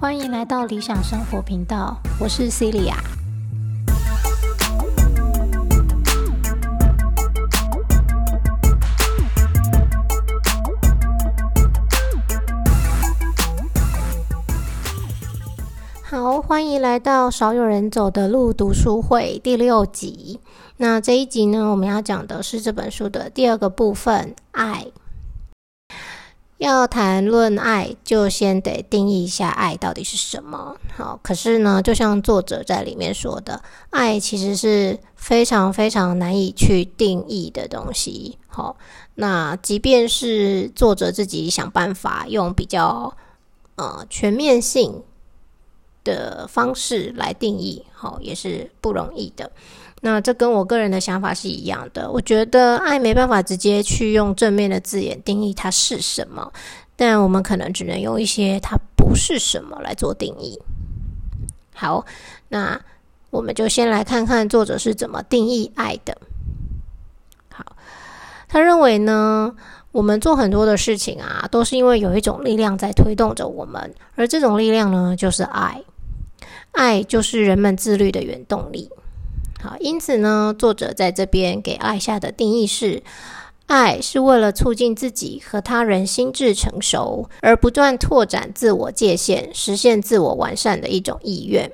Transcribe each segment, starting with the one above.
欢迎来到理想生活频道，我是 Celia。好，欢迎来到少有人走的路读书会第六集。那这一集呢，我们要讲的是这本书的第二个部分——爱。要谈论爱，就先得定义一下爱到底是什么。好，可是呢，就像作者在里面说的，爱其实是非常非常难以去定义的东西。好，那即便是作者自己想办法用比较呃全面性的方式来定义，好，也是不容易的。那这跟我个人的想法是一样的。我觉得爱没办法直接去用正面的字眼定义它是什么，但我们可能只能用一些它不是什么来做定义。好，那我们就先来看看作者是怎么定义爱的。好，他认为呢，我们做很多的事情啊，都是因为有一种力量在推动着我们，而这种力量呢，就是爱。爱就是人们自律的原动力。好，因此呢，作者在这边给爱下的定义是：爱是为了促进自己和他人心智成熟，而不断拓展自我界限，实现自我完善的一种意愿。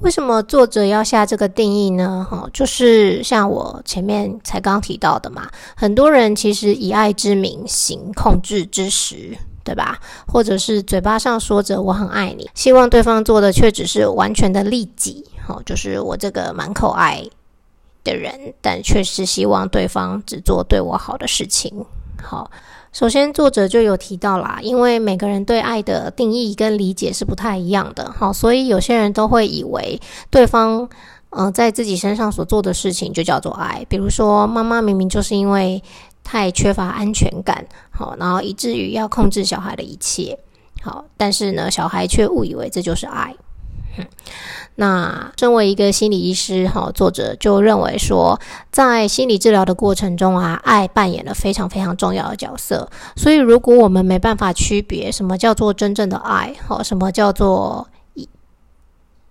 为什么作者要下这个定义呢？哈，就是像我前面才刚提到的嘛，很多人其实以爱之名行控制之实，对吧？或者是嘴巴上说着我很爱你，希望对方做的却只是完全的利己。好，就是我这个满口爱的人，但却是希望对方只做对我好的事情。好，首先作者就有提到啦，因为每个人对爱的定义跟理解是不太一样的。好，所以有些人都会以为对方嗯在自己身上所做的事情就叫做爱。比如说，妈妈明明就是因为太缺乏安全感，好，然后以至于要控制小孩的一切。好，但是呢，小孩却误以为这就是爱。那身为一个心理医师，哈，作者就认为说，在心理治疗的过程中啊，爱扮演了非常非常重要的角色。所以，如果我们没办法区别什么叫做真正的爱，好，什么叫做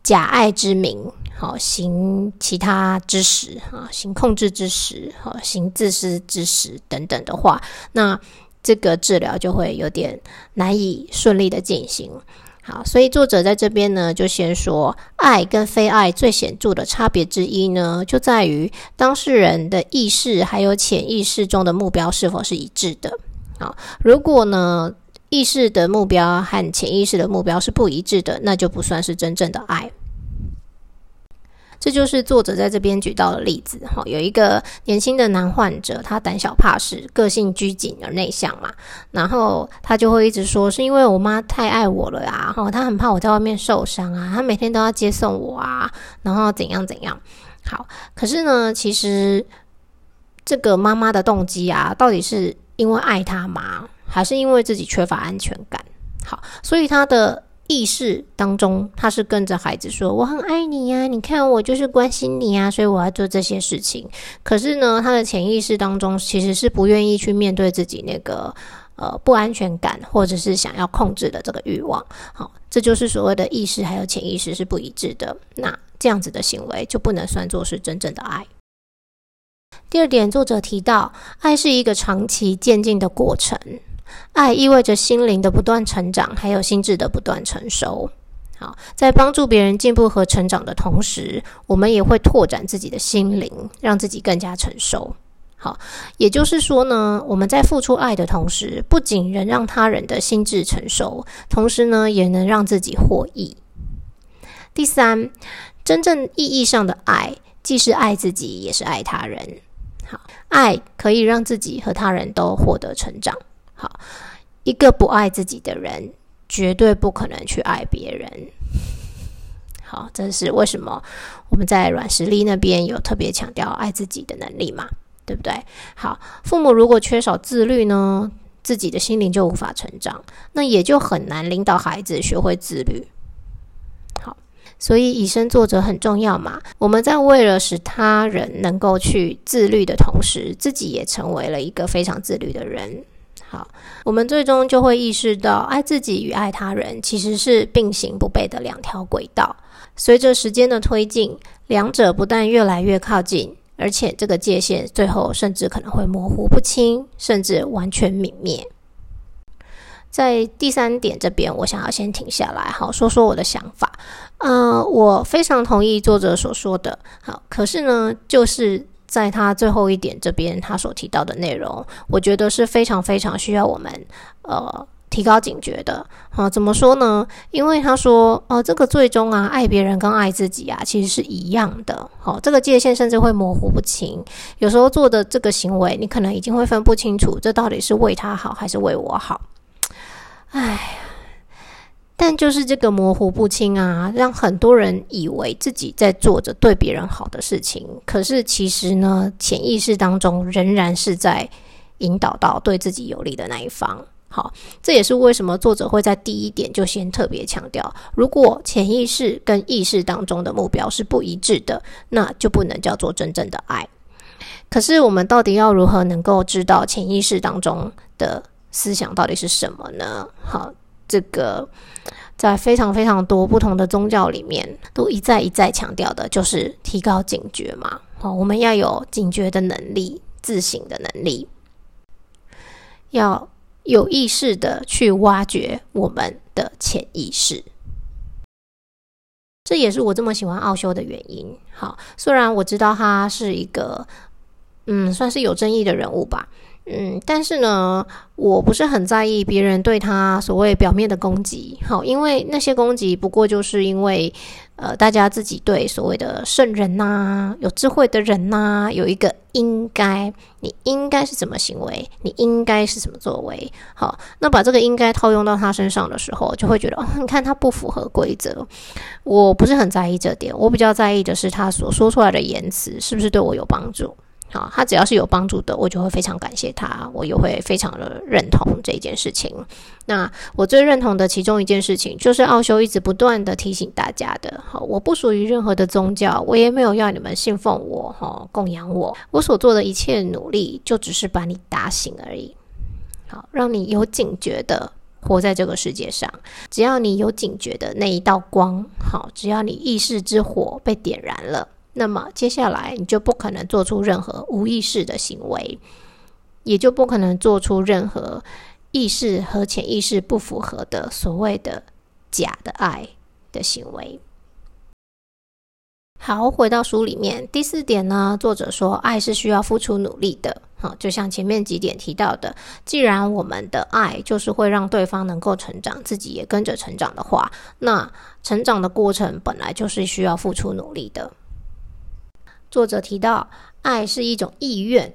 假爱之名，好，行其他之实，啊，行控制之实，好，行自私之实等等的话，那这个治疗就会有点难以顺利的进行。好，所以作者在这边呢，就先说爱跟非爱最显著的差别之一呢，就在于当事人的意识还有潜意识中的目标是否是一致的。好，如果呢意识的目标和潜意识的目标是不一致的，那就不算是真正的爱。这就是作者在这边举到的例子，哈，有一个年轻的男患者，他胆小怕事，个性拘谨而内向嘛，然后他就会一直说，是因为我妈太爱我了呀，哈，他很怕我在外面受伤啊，他每天都要接送我啊，然后怎样怎样，好，可是呢，其实这个妈妈的动机啊，到底是因为爱他吗，还是因为自己缺乏安全感？好，所以他的。意识当中，他是跟着孩子说：“我很爱你呀，你看我就是关心你啊，所以我要做这些事情。”可是呢，他的潜意识当中其实是不愿意去面对自己那个呃不安全感，或者是想要控制的这个欲望。好，这就是所谓的意识还有潜意识是不一致的。那这样子的行为就不能算作是真正的爱。第二点，作者提到，爱是一个长期渐进的过程。爱意味着心灵的不断成长，还有心智的不断成熟。好，在帮助别人进步和成长的同时，我们也会拓展自己的心灵，让自己更加成熟。好，也就是说呢，我们在付出爱的同时，不仅能让他人的心智成熟，同时呢，也能让自己获益。第三，真正意义上的爱，既是爱自己，也是爱他人。好，爱可以让自己和他人都获得成长。好，一个不爱自己的人，绝对不可能去爱别人。好，这是为什么我们在软实力那边有特别强调爱自己的能力嘛？对不对？好，父母如果缺少自律呢，自己的心灵就无法成长，那也就很难领导孩子学会自律。好，所以以身作则很重要嘛。我们在为了使他人能够去自律的同时，自己也成为了一个非常自律的人。好，我们最终就会意识到，爱自己与爱他人其实是并行不悖的两条轨道。随着时间的推进，两者不但越来越靠近，而且这个界限最后甚至可能会模糊不清，甚至完全泯灭。在第三点这边，我想要先停下来，好说说我的想法。嗯，我非常同意作者所说的。好，可是呢，就是在他最后一点这边，他所提到的内容，我觉得是非常非常需要我们呃提高警觉的。好，怎么说呢？因为他说，呃，这个最终啊，爱别人跟爱自己啊，其实是一样的。好，这个界限甚至会模糊不清。有时候做的这个行为，你可能已经会分不清楚，这到底是为他好还是为我好。哎，但就是这个模糊不清啊，让很多人以为自己在做着对别人好的事情，可是其实呢，潜意识当中仍然是在引导到对自己有利的那一方。好，这也是为什么作者会在第一点就先特别强调：如果潜意识跟意识当中的目标是不一致的，那就不能叫做真正的爱。可是我们到底要如何能够知道潜意识当中的？思想到底是什么呢？好，这个在非常非常多不同的宗教里面，都一再一再强调的，就是提高警觉嘛。好，我们要有警觉的能力，自省的能力，要有意识的去挖掘我们的潜意识。这也是我这么喜欢奥修的原因。好，虽然我知道他是一个，嗯，算是有争议的人物吧。嗯，但是呢，我不是很在意别人对他所谓表面的攻击，好，因为那些攻击不过就是因为，呃，大家自己对所谓的圣人呐、有智慧的人呐，有一个应该，你应该是怎么行为，你应该是怎么作为，好，那把这个应该套用到他身上的时候，就会觉得，哦，你看他不符合规则，我不是很在意这点，我比较在意的是他所说出来的言辞是不是对我有帮助。啊，他只要是有帮助的，我就会非常感谢他，我也会非常的认同这件事情。那我最认同的其中一件事情，就是奥修一直不断的提醒大家的。好，我不属于任何的宗教，我也没有要你们信奉我，哈，供养我。我所做的一切努力，就只是把你打醒而已。好，让你有警觉的活在这个世界上。只要你有警觉的那一道光，好，只要你意识之火被点燃了。那么接下来你就不可能做出任何无意识的行为，也就不可能做出任何意识和潜意识不符合的所谓的假的爱的行为。好，回到书里面第四点呢，作者说爱是需要付出努力的。好，就像前面几点提到的，既然我们的爱就是会让对方能够成长，自己也跟着成长的话，那成长的过程本来就是需要付出努力的。作者提到，爱是一种意愿。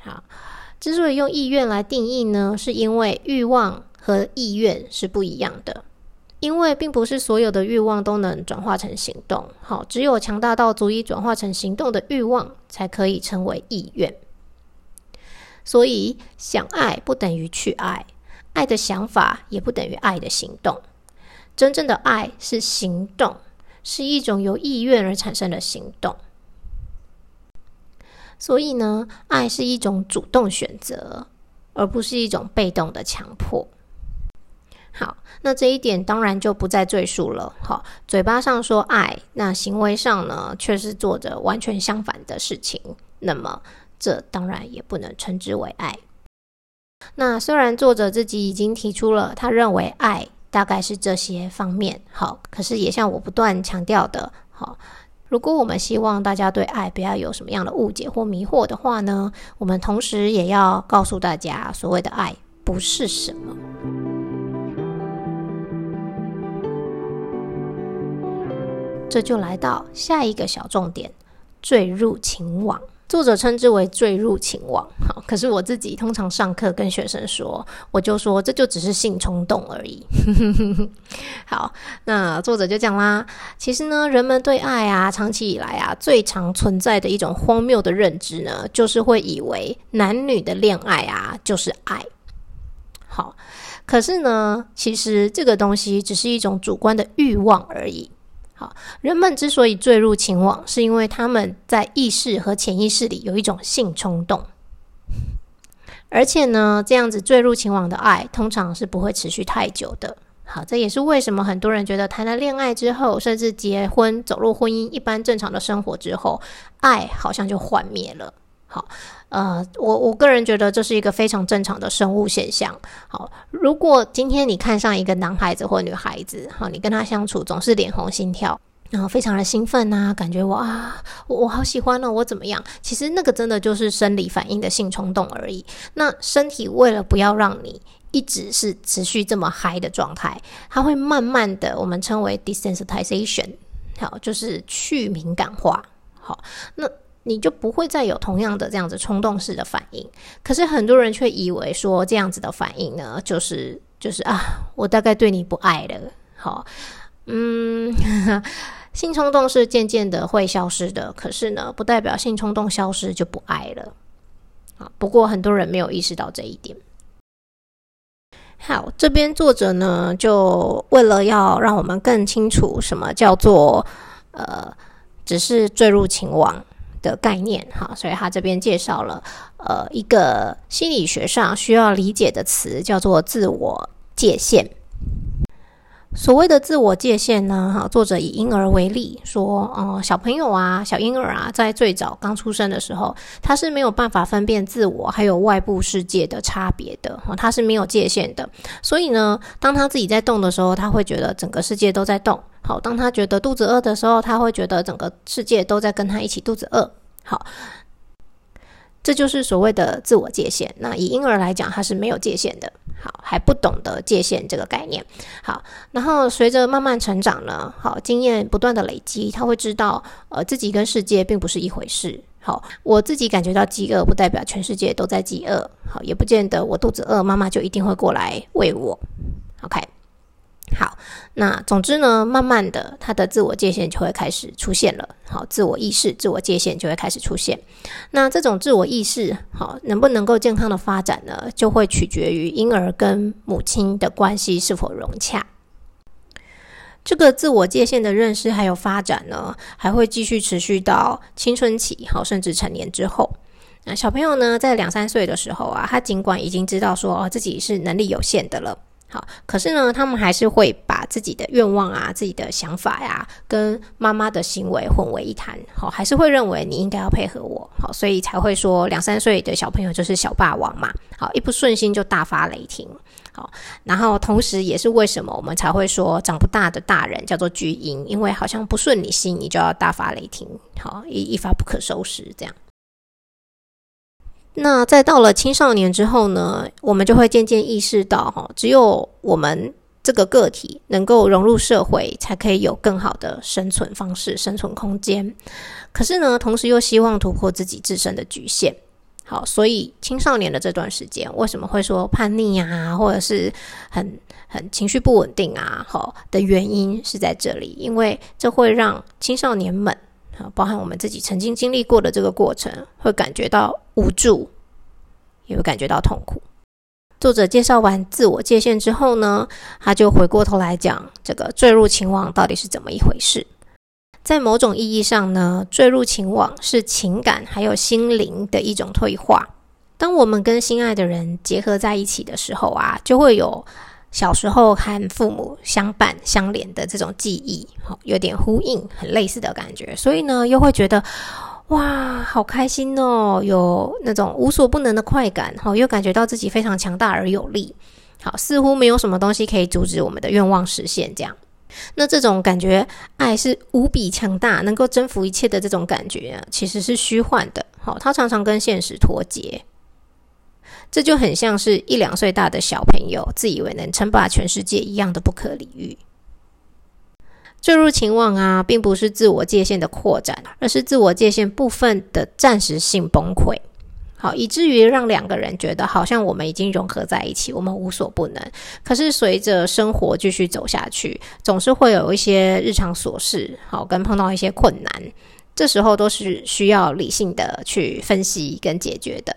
好，之所以用意愿来定义呢，是因为欲望和意愿是不一样的。因为并不是所有的欲望都能转化成行动。好，只有强大到足以转化成行动的欲望，才可以称为意愿。所以，想爱不等于去爱，爱的想法也不等于爱的行动。真正的爱是行动，是一种由意愿而产生的行动。所以呢，爱是一种主动选择，而不是一种被动的强迫。好，那这一点当然就不再赘述了。好，嘴巴上说爱，那行为上呢，却是做着完全相反的事情。那么，这当然也不能称之为爱。那虽然作者自己已经提出了他认为爱大概是这些方面，好，可是也像我不断强调的，好。如果我们希望大家对爱不要有什么样的误解或迷惑的话呢，我们同时也要告诉大家，所谓的爱不是什么。这就来到下一个小重点：坠入情网。作者称之为坠入情网，好，可是我自己通常上课跟学生说，我就说这就只是性冲动而已。好，那作者就讲啦，其实呢，人们对爱啊，长期以来啊，最常存在的一种荒谬的认知呢，就是会以为男女的恋爱啊，就是爱。好，可是呢，其实这个东西只是一种主观的欲望而已。好，人们之所以坠入情网，是因为他们在意识和潜意识里有一种性冲动，而且呢，这样子坠入情网的爱，通常是不会持续太久的。好，这也是为什么很多人觉得谈了恋爱之后，甚至结婚、走入婚姻、一般正常的生活之后，爱好像就幻灭了。好，呃，我我个人觉得这是一个非常正常的生物现象。好，如果今天你看上一个男孩子或女孩子，好，你跟他相处总是脸红心跳，然后非常的兴奋呐，感觉哇，我我好喜欢哦，我怎么样？其实那个真的就是生理反应的性冲动而已。那身体为了不要让你一直是持续这么嗨的状态，它会慢慢的我们称为 desensitization，好，就是去敏感化。好，那。你就不会再有同样的这样子冲动式的反应，可是很多人却以为说这样子的反应呢，就是就是啊，我大概对你不爱了。好，嗯，性冲动是渐渐的会消失的，可是呢，不代表性冲动消失就不爱了。啊，不过很多人没有意识到这一点。好，这边作者呢，就为了要让我们更清楚什么叫做呃，只是坠入情网。的概念哈，所以他这边介绍了呃一个心理学上需要理解的词，叫做自我界限。所谓的自我界限呢，哈，作者以婴儿为例说，哦，小朋友啊，小婴儿啊，在最早刚出生的时候，他是没有办法分辨自我还有外部世界的差别的，哈，他是没有界限的。所以呢，当他自己在动的时候，他会觉得整个世界都在动。好，当他觉得肚子饿的时候，他会觉得整个世界都在跟他一起肚子饿。好，这就是所谓的自我界限。那以婴儿来讲，他是没有界限的。好，还不懂得界限这个概念。好，然后随着慢慢成长呢，好，经验不断的累积，他会知道，呃，自己跟世界并不是一回事。好，我自己感觉到饥饿，不代表全世界都在饥饿。好，也不见得我肚子饿，妈妈就一定会过来喂我。OK。好，那总之呢，慢慢的，他的自我界限就会开始出现了。好，自我意识、自我界限就会开始出现。那这种自我意识，好，能不能够健康的发展呢？就会取决于婴儿跟母亲的关系是否融洽。这个自我界限的认识还有发展呢，还会继续持续到青春期，好，甚至成年之后。那小朋友呢，在两三岁的时候啊，他尽管已经知道说哦，自己是能力有限的了。好，可是呢，他们还是会把自己的愿望啊、自己的想法呀，跟妈妈的行为混为一谈。好，还是会认为你应该要配合我。好，所以才会说两三岁的小朋友就是小霸王嘛。好，一不顺心就大发雷霆。好，然后同时也是为什么我们才会说长不大的大人叫做巨婴，因为好像不顺你心，你就要大发雷霆。好，一一发不可收拾这样。那在到了青少年之后呢，我们就会渐渐意识到，哈，只有我们这个个体能够融入社会，才可以有更好的生存方式、生存空间。可是呢，同时又希望突破自己自身的局限。好，所以青少年的这段时间，为什么会说叛逆啊，或者是很很情绪不稳定啊？好，的原因是在这里，因为这会让青少年们。啊，包含我们自己曾经经历过的这个过程，会感觉到无助，也会感觉到痛苦。作者介绍完自我界限之后呢，他就回过头来讲这个坠入情网到底是怎么一回事。在某种意义上呢，坠入情网是情感还有心灵的一种退化。当我们跟心爱的人结合在一起的时候啊，就会有。小时候和父母相伴相连的这种记忆，好有点呼应，很类似的感觉，所以呢，又会觉得哇，好开心哦，有那种无所不能的快感，好，又感觉到自己非常强大而有力，好，似乎没有什么东西可以阻止我们的愿望实现。这样，那这种感觉，爱是无比强大，能够征服一切的这种感觉，其实是虚幻的，好，它常常跟现实脱节。这就很像是一两岁大的小朋友自以为能称霸全世界一样的不可理喻。坠入情网啊，并不是自我界限的扩展，而是自我界限部分的暂时性崩溃。好，以至于让两个人觉得好像我们已经融合在一起，我们无所不能。可是随着生活继续走下去，总是会有一些日常琐事，好跟碰到一些困难，这时候都是需要理性的去分析跟解决的。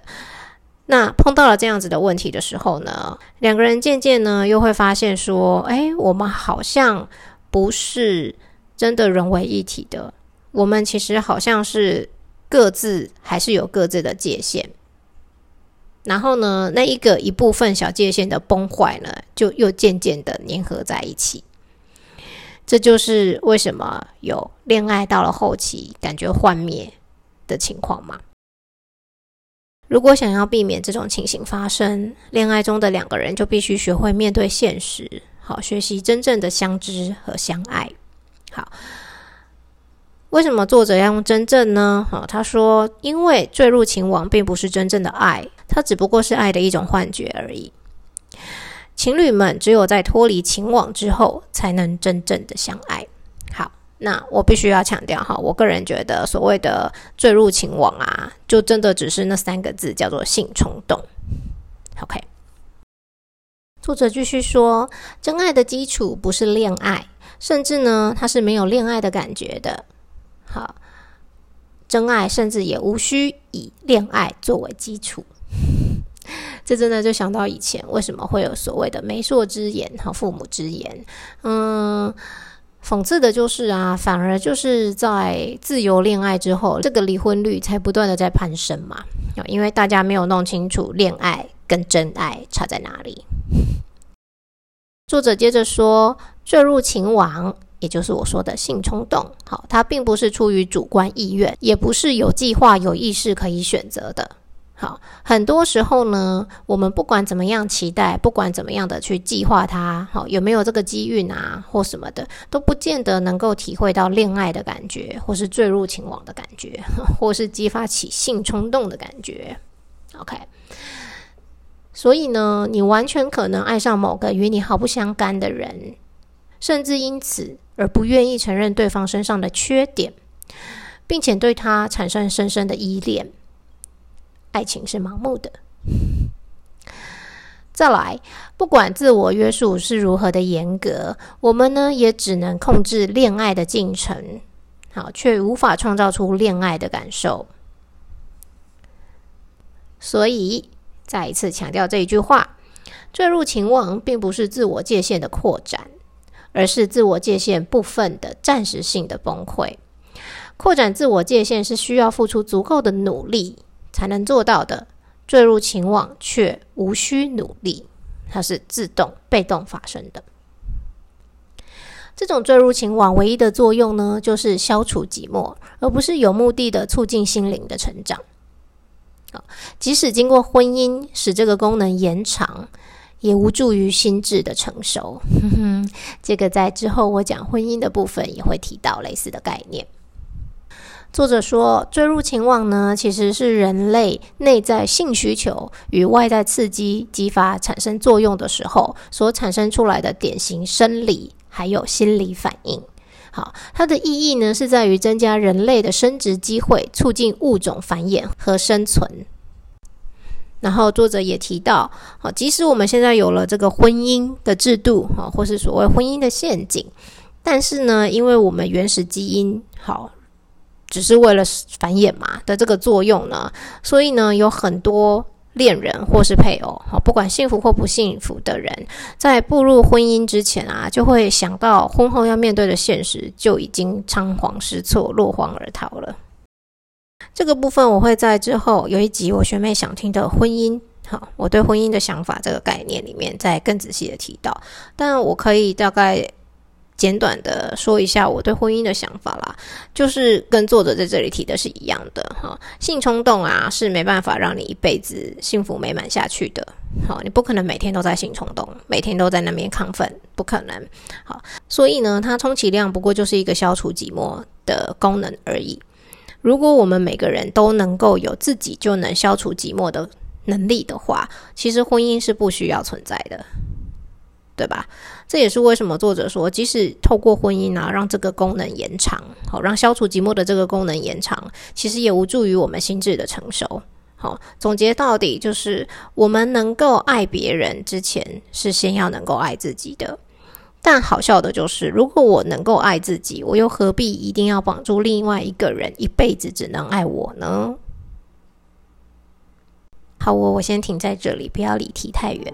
那碰到了这样子的问题的时候呢，两个人渐渐呢又会发现说，哎，我们好像不是真的融为一体的。我们其实好像是各自还是有各自的界限，然后呢，那一个一部分小界限的崩坏呢，就又渐渐的粘合在一起。这就是为什么有恋爱到了后期感觉幻灭的情况嘛。如果想要避免这种情形发生，恋爱中的两个人就必须学会面对现实，好学习真正的相知和相爱。好。为什么作者要用真正呢？好，他说，因为坠入情网并不是真正的爱，它只不过是爱的一种幻觉而已。情侣们只有在脱离情网之后，才能真正的相爱。那我必须要强调哈，我个人觉得所谓的坠入情网啊，就真的只是那三个字，叫做性冲动。OK，作者继续说，真爱的基础不是恋爱，甚至呢，它是没有恋爱的感觉的。好，真爱甚至也无需以恋爱作为基础。这真的就想到以前为什么会有所谓的媒妁之言和父母之言。嗯，讽刺的就是啊，反而就是在自由恋爱之后，这个离婚率才不断的在攀升嘛。因为大家没有弄清楚恋爱跟真爱差在哪里。作者接着说，坠入情网。也就是我说的性冲动，好，它并不是出于主观意愿，也不是有计划、有意识可以选择的。好，很多时候呢，我们不管怎么样期待，不管怎么样的去计划它，好，有没有这个机运啊，或什么的，都不见得能够体会到恋爱的感觉，或是坠入情网的感觉，或是激发起性冲动的感觉。OK，所以呢，你完全可能爱上某个与你毫不相干的人，甚至因此。而不愿意承认对方身上的缺点，并且对他产生深深的依恋。爱情是盲目的。再来，不管自我约束是如何的严格，我们呢也只能控制恋爱的进程，好，却无法创造出恋爱的感受。所以，再一次强调这一句话：坠入情网，并不是自我界限的扩展。而是自我界限部分的暂时性的崩溃。扩展自我界限是需要付出足够的努力才能做到的。坠入情网却无需努力，它是自动被动发生的。这种坠入情网唯一的作用呢，就是消除寂寞，而不是有目的的促进心灵的成长。好，即使经过婚姻使这个功能延长。也无助于心智的成熟。这个在之后我讲婚姻的部分也会提到类似的概念。作者说，坠入情网呢，其实是人类内在性需求与外在刺激激发产生作用的时候所产生出来的典型生理还有心理反应。好，它的意义呢是在于增加人类的生殖机会，促进物种繁衍和生存。然后作者也提到，好，即使我们现在有了这个婚姻的制度，哈，或是所谓婚姻的陷阱，但是呢，因为我们原始基因好，只是为了繁衍嘛的这个作用呢，所以呢，有很多恋人或是配偶，好，不管幸福或不幸福的人，在步入婚姻之前啊，就会想到婚后要面对的现实，就已经仓皇失措、落荒而逃了。这个部分我会在之后有一集我学妹想听的婚姻，好，我对婚姻的想法这个概念里面再更仔细的提到。但我可以大概简短的说一下我对婚姻的想法啦，就是跟作者在这里提的是一样的哈。性冲动啊是没办法让你一辈子幸福美满下去的，好，你不可能每天都在性冲动，每天都在那边亢奋，不可能。好，所以呢，它充其量不过就是一个消除寂寞的功能而已。如果我们每个人都能够有自己就能消除寂寞的能力的话，其实婚姻是不需要存在的，对吧？这也是为什么作者说，即使透过婚姻啊，让这个功能延长，好，让消除寂寞的这个功能延长，其实也无助于我们心智的成熟。好，总结到底就是，我们能够爱别人之前，是先要能够爱自己的。但好笑的就是，如果我能够爱自己，我又何必一定要绑住另外一个人一辈子只能爱我呢？好，我我先停在这里，不要离题太远。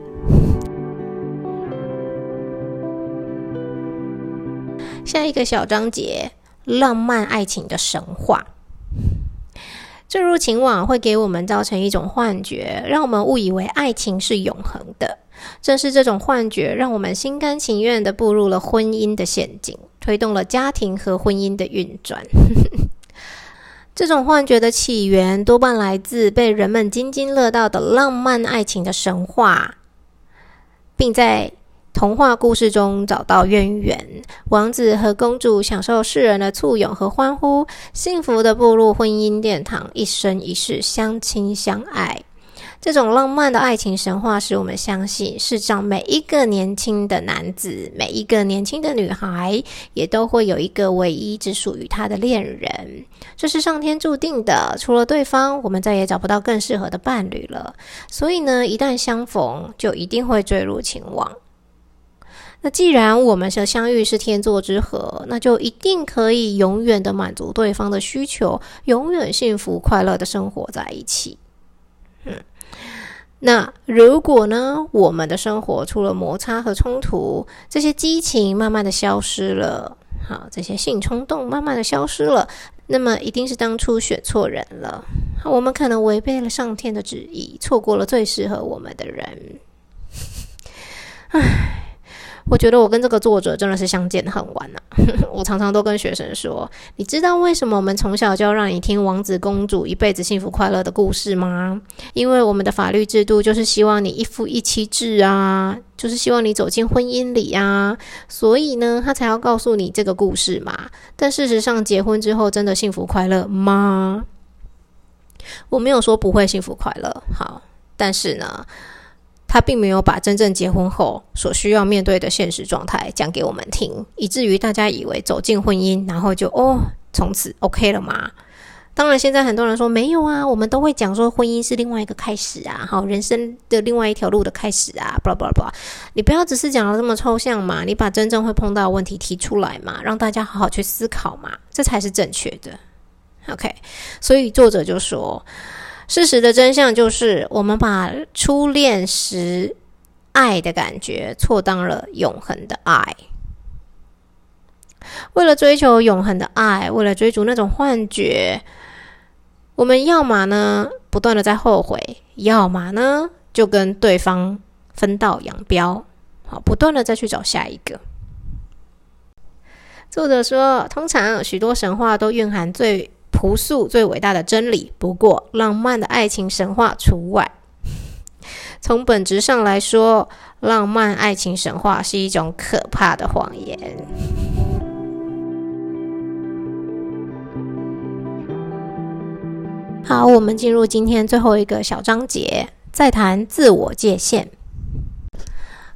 下一个小章节：浪漫爱情的神话。坠入情网会给我们造成一种幻觉，让我们误以为爱情是永恒的。正是这种幻觉，让我们心甘情愿地步入了婚姻的陷阱，推动了家庭和婚姻的运转。这种幻觉的起源多半来自被人们津津乐道的浪漫爱情的神话，并在。童话故事中找到渊源，王子和公主享受世人的簇拥和欢呼，幸福的步入婚姻殿堂，一生一世相亲相爱。这种浪漫的爱情神话使我们相信，世上每一个年轻的男子，每一个年轻的女孩，也都会有一个唯一只属于他的恋人。这是上天注定的，除了对方，我们再也找不到更适合的伴侣了。所以呢，一旦相逢，就一定会坠入情网。那既然我们的相遇是天作之合，那就一定可以永远的满足对方的需求，永远幸福快乐的生活在一起。嗯，那如果呢，我们的生活出了摩擦和冲突，这些激情慢慢的消失了，好，这些性冲动慢慢的消失了，那么一定是当初选错人了，我们可能违背了上天的旨意，错过了最适合我们的人。唉。我觉得我跟这个作者真的是相见恨晚呐！我常常都跟学生说，你知道为什么我们从小就要让你听王子公主一辈子幸福快乐的故事吗？因为我们的法律制度就是希望你一夫一妻制啊，就是希望你走进婚姻里啊，所以呢，他才要告诉你这个故事嘛。但事实上，结婚之后真的幸福快乐吗？我没有说不会幸福快乐，好，但是呢。他并没有把真正结婚后所需要面对的现实状态讲给我们听，以至于大家以为走进婚姻，然后就哦，从此 OK 了吗？当然，现在很多人说没有啊，我们都会讲说婚姻是另外一个开始啊，好，人生的另外一条路的开始啊，巴拉巴拉巴拉。你不要只是讲的这么抽象嘛，你把真正会碰到问题提出来嘛，让大家好好去思考嘛，这才是正确的。OK，所以作者就说。事实的真相就是，我们把初恋时爱的感觉错当了永恒的爱。为了追求永恒的爱，为了追逐那种幻觉，我们要么呢不断的在后悔，要么呢就跟对方分道扬镳，好，不断的再去找下一个。作者说，通常许多神话都蕴含最。朴素最伟大的真理，不过浪漫的爱情神话除外。从本质上来说，浪漫爱情神话是一种可怕的谎言。好，我们进入今天最后一个小章节，再谈自我界限。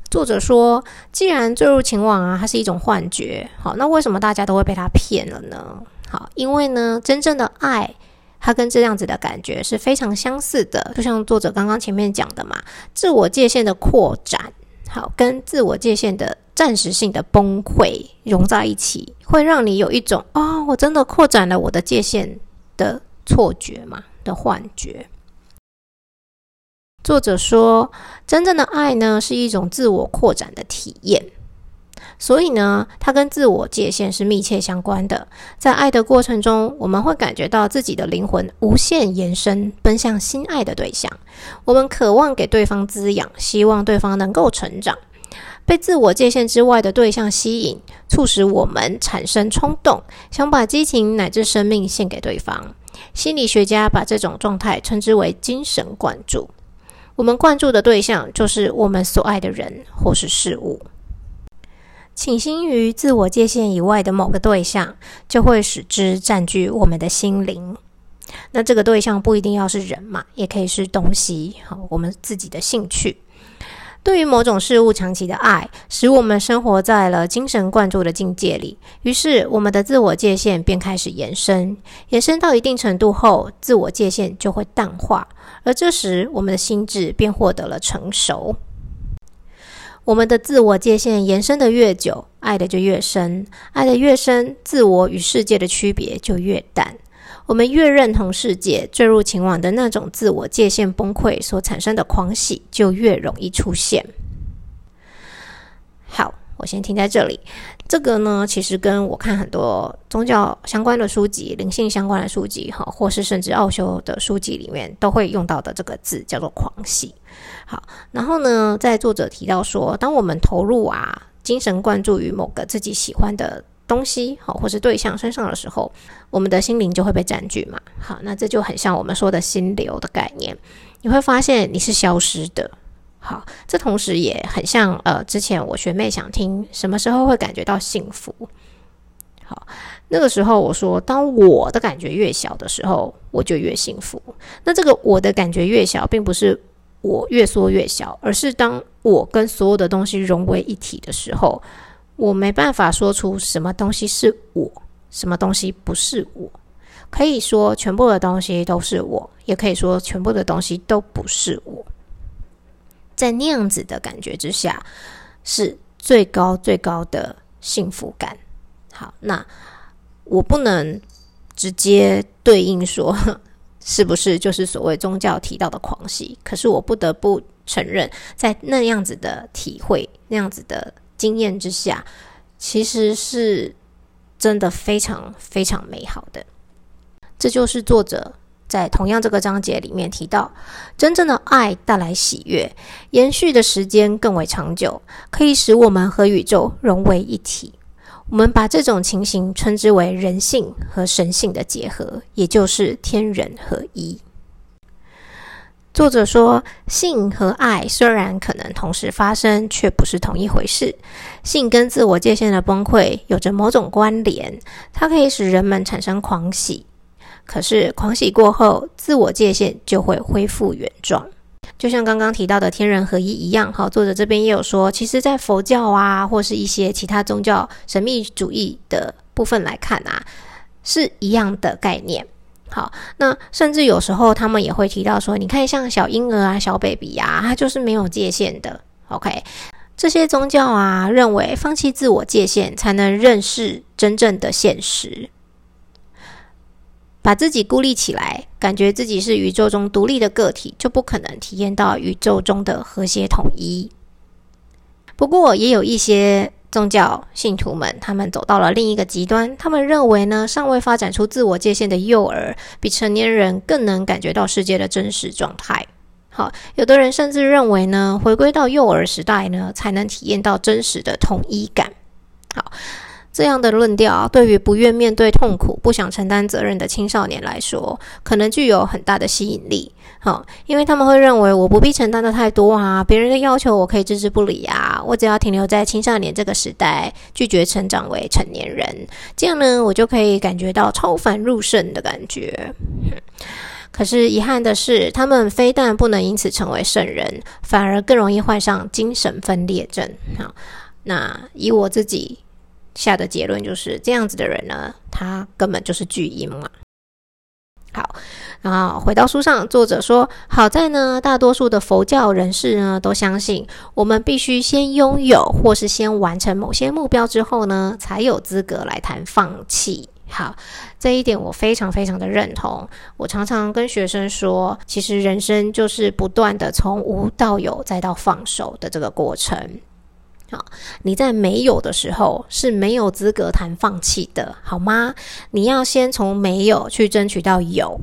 作者说，既然坠入情网啊，它是一种幻觉，好，那为什么大家都会被他骗了呢？好，因为呢，真正的爱，它跟这样子的感觉是非常相似的。就像作者刚刚前面讲的嘛，自我界限的扩展，好，跟自我界限的暂时性的崩溃融在一起，会让你有一种啊，我真的扩展了我的界限的错觉嘛的幻觉。作者说，真正的爱呢，是一种自我扩展的体验。所以呢，它跟自我界限是密切相关的。在爱的过程中，我们会感觉到自己的灵魂无限延伸，奔向心爱的对象。我们渴望给对方滋养，希望对方能够成长。被自我界限之外的对象吸引，促使我们产生冲动，想把激情乃至生命献给对方。心理学家把这种状态称之为精神灌注。我们灌注的对象就是我们所爱的人或是事物。倾心于自我界限以外的某个对象，就会使之占据我们的心灵。那这个对象不一定要是人嘛，也可以是东西。好，我们自己的兴趣，对于某种事物长期的爱，使我们生活在了精神灌注的境界里。于是，我们的自我界限便开始延伸，延伸到一定程度后，自我界限就会淡化，而这时，我们的心智便获得了成熟。我们的自我界限延伸的越久，爱的就越深；爱的越深，自我与世界的区别就越淡。我们越认同世界，坠入情网的那种自我界限崩溃所产生的狂喜就越容易出现。好，我先停在这里。这个呢，其实跟我看很多宗教相关的书籍、灵性相关的书籍，哈，或是甚至奥修的书籍里面都会用到的这个字叫做狂喜。好，然后呢，在作者提到说，当我们投入啊，精神灌注于某个自己喜欢的东西，好，或是对象身上的时候，我们的心灵就会被占据嘛。好，那这就很像我们说的心流的概念，你会发现你是消失的。好，这同时也很像呃，之前我学妹想听什么时候会感觉到幸福。好，那个时候我说，当我的感觉越小的时候，我就越幸福。那这个我的感觉越小，并不是我越缩越小，而是当我跟所有的东西融为一体的时候，我没办法说出什么东西是我，什么东西不是我。可以说全部的东西都是我，也可以说全部的东西都不是我。在那样子的感觉之下，是最高最高的幸福感。好，那我不能直接对应说是不是就是所谓宗教提到的狂喜，可是我不得不承认，在那样子的体会、那样子的经验之下，其实是真的非常非常美好的。这就是作者。在同样这个章节里面提到，真正的爱带来喜悦，延续的时间更为长久，可以使我们和宇宙融为一体。我们把这种情形称之为人性和神性的结合，也就是天人合一。作者说，性和爱虽然可能同时发生，却不是同一回事。性跟自我界限的崩溃有着某种关联，它可以使人们产生狂喜。可是狂喜过后，自我界限就会恢复原状，就像刚刚提到的天人合一一样。好，作者这边也有说，其实，在佛教啊，或是一些其他宗教神秘主义的部分来看啊，是一样的概念。好，那甚至有时候他们也会提到说，你看像小婴儿啊、小 baby 啊，他就是没有界限的。OK，这些宗教啊，认为放弃自我界限，才能认识真正的现实。把自己孤立起来，感觉自己是宇宙中独立的个体，就不可能体验到宇宙中的和谐统一。不过，也有一些宗教信徒们，他们走到了另一个极端，他们认为呢，尚未发展出自我界限的幼儿，比成年人更能感觉到世界的真实状态。好，有的人甚至认为呢，回归到幼儿时代呢，才能体验到真实的统一感。好。这样的论调，对于不愿面对痛苦、不想承担责任的青少年来说，可能具有很大的吸引力。好，因为他们会认为，我不必承担的太多啊，别人的要求我可以置之不理啊，我只要停留在青少年这个时代，拒绝成长为成年人，这样呢，我就可以感觉到超凡入圣的感觉。可是遗憾的是，他们非但不能因此成为圣人，反而更容易患上精神分裂症。好，那以我自己。下的结论就是这样子的人呢，他根本就是巨婴嘛。好，然后回到书上，作者说，好在呢，大多数的佛教人士呢都相信，我们必须先拥有或是先完成某些目标之后呢，才有资格来谈放弃。好，这一点我非常非常的认同。我常常跟学生说，其实人生就是不断的从无到有，再到放手的这个过程。好，你在没有的时候是没有资格谈放弃的，好吗？你要先从没有去争取到有，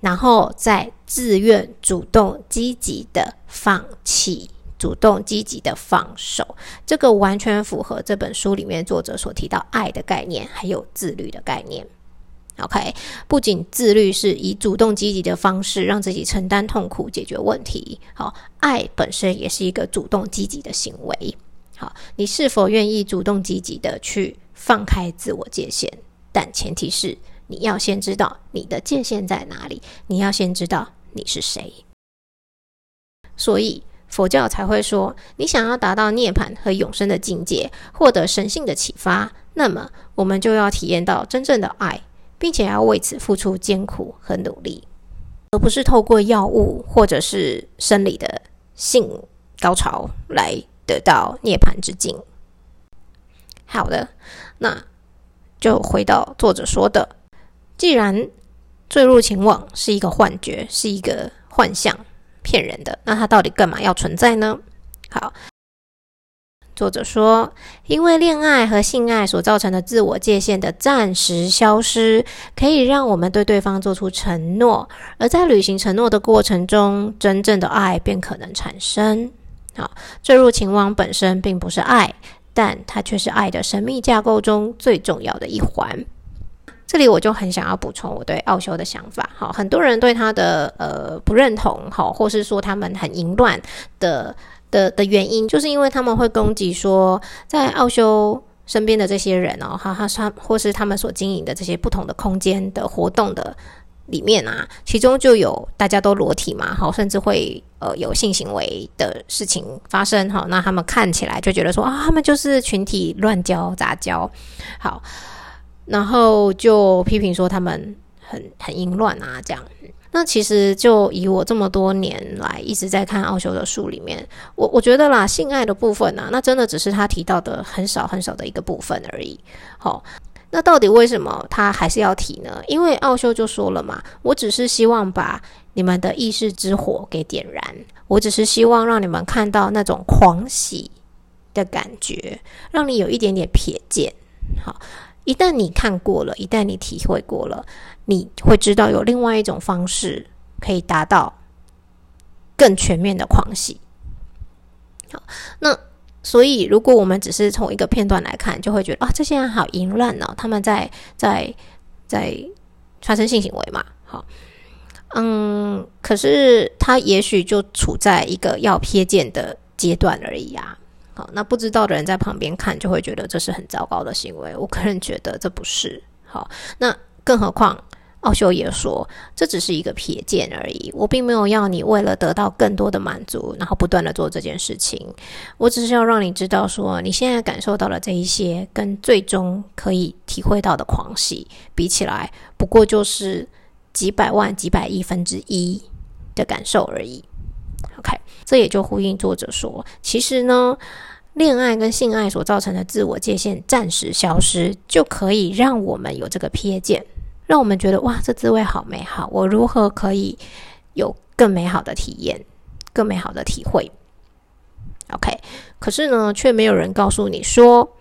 然后再自愿、主动、积极的放弃，主动、积极的放手。这个完全符合这本书里面作者所提到爱的概念，还有自律的概念。OK，不仅自律是以主动积极的方式让自己承担痛苦、解决问题，好，爱本身也是一个主动积极的行为。好，你是否愿意主动积极的去放开自我界限？但前提是你要先知道你的界限在哪里，你要先知道你是谁。所以佛教才会说，你想要达到涅槃和永生的境界，获得神性的启发，那么我们就要体验到真正的爱，并且要为此付出艰苦和努力，而不是透过药物或者是生理的性高潮来。得到涅槃之境。好的，那就回到作者说的，既然坠入情网是一个幻觉，是一个幻象，骗人的，那它到底干嘛要存在呢？好，作者说，因为恋爱和性爱所造成的自我界限的暂时消失，可以让我们对对方做出承诺，而在履行承诺的过程中，真正的爱便可能产生。好，坠入情网本身并不是爱，但它却是爱的神秘架构中最重要的一环。这里我就很想要补充我对奥修的想法。好，很多人对他的呃不认同，好，或是说他们很淫乱的的的原因，就是因为他们会攻击说，在奥修身边的这些人哦，哈哈，他或是他们所经营的这些不同的空间的活动的里面啊，其中就有大家都裸体嘛，好，甚至会呃有性行为的事情发生，好，那他们看起来就觉得说啊，他们就是群体乱交杂交，好。然后就批评说他们很很淫乱啊，这样。那其实就以我这么多年来一直在看奥修的书里面，我我觉得啦，性爱的部分啊，那真的只是他提到的很少很少的一个部分而已。好，那到底为什么他还是要提呢？因为奥修就说了嘛，我只是希望把你们的意识之火给点燃，我只是希望让你们看到那种狂喜的感觉，让你有一点点瞥见。好。一旦你看过了，一旦你体会过了，你会知道有另外一种方式可以达到更全面的狂喜。好，那所以如果我们只是从一个片段来看，就会觉得啊，这些人好淫乱哦，他们在在在发生性行为嘛。好，嗯，可是他也许就处在一个要瞥见的阶段而已啊。好，那不知道的人在旁边看，就会觉得这是很糟糕的行为。我个人觉得这不是好。那更何况奥修也说，这只是一个瞥见而已。我并没有要你为了得到更多的满足，然后不断的做这件事情。我只是要让你知道，说你现在感受到了这一些，跟最终可以体会到的狂喜比起来，不过就是几百万、几百亿分之一的感受而已。OK。这也就呼应作者说，其实呢，恋爱跟性爱所造成的自我界限暂时消失，就可以让我们有这个瞥见，让我们觉得哇，这滋味好美好。我如何可以有更美好的体验，更美好的体会？OK，可是呢，却没有人告诉你说，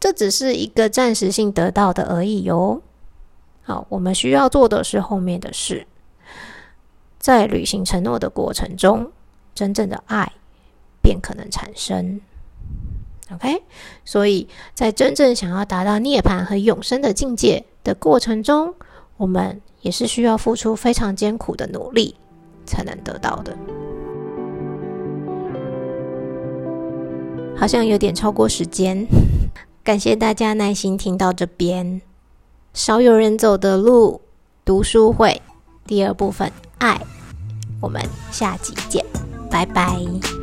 这只是一个暂时性得到的而已哟。好，我们需要做的是后面的事，在履行承诺的过程中。真正的爱便可能产生。OK，所以在真正想要达到涅槃和永生的境界的过程中，我们也是需要付出非常艰苦的努力才能得到的。好像有点超过时间，感谢大家耐心听到这边。少有人走的路读书会第二部分爱，我们下集见。拜拜。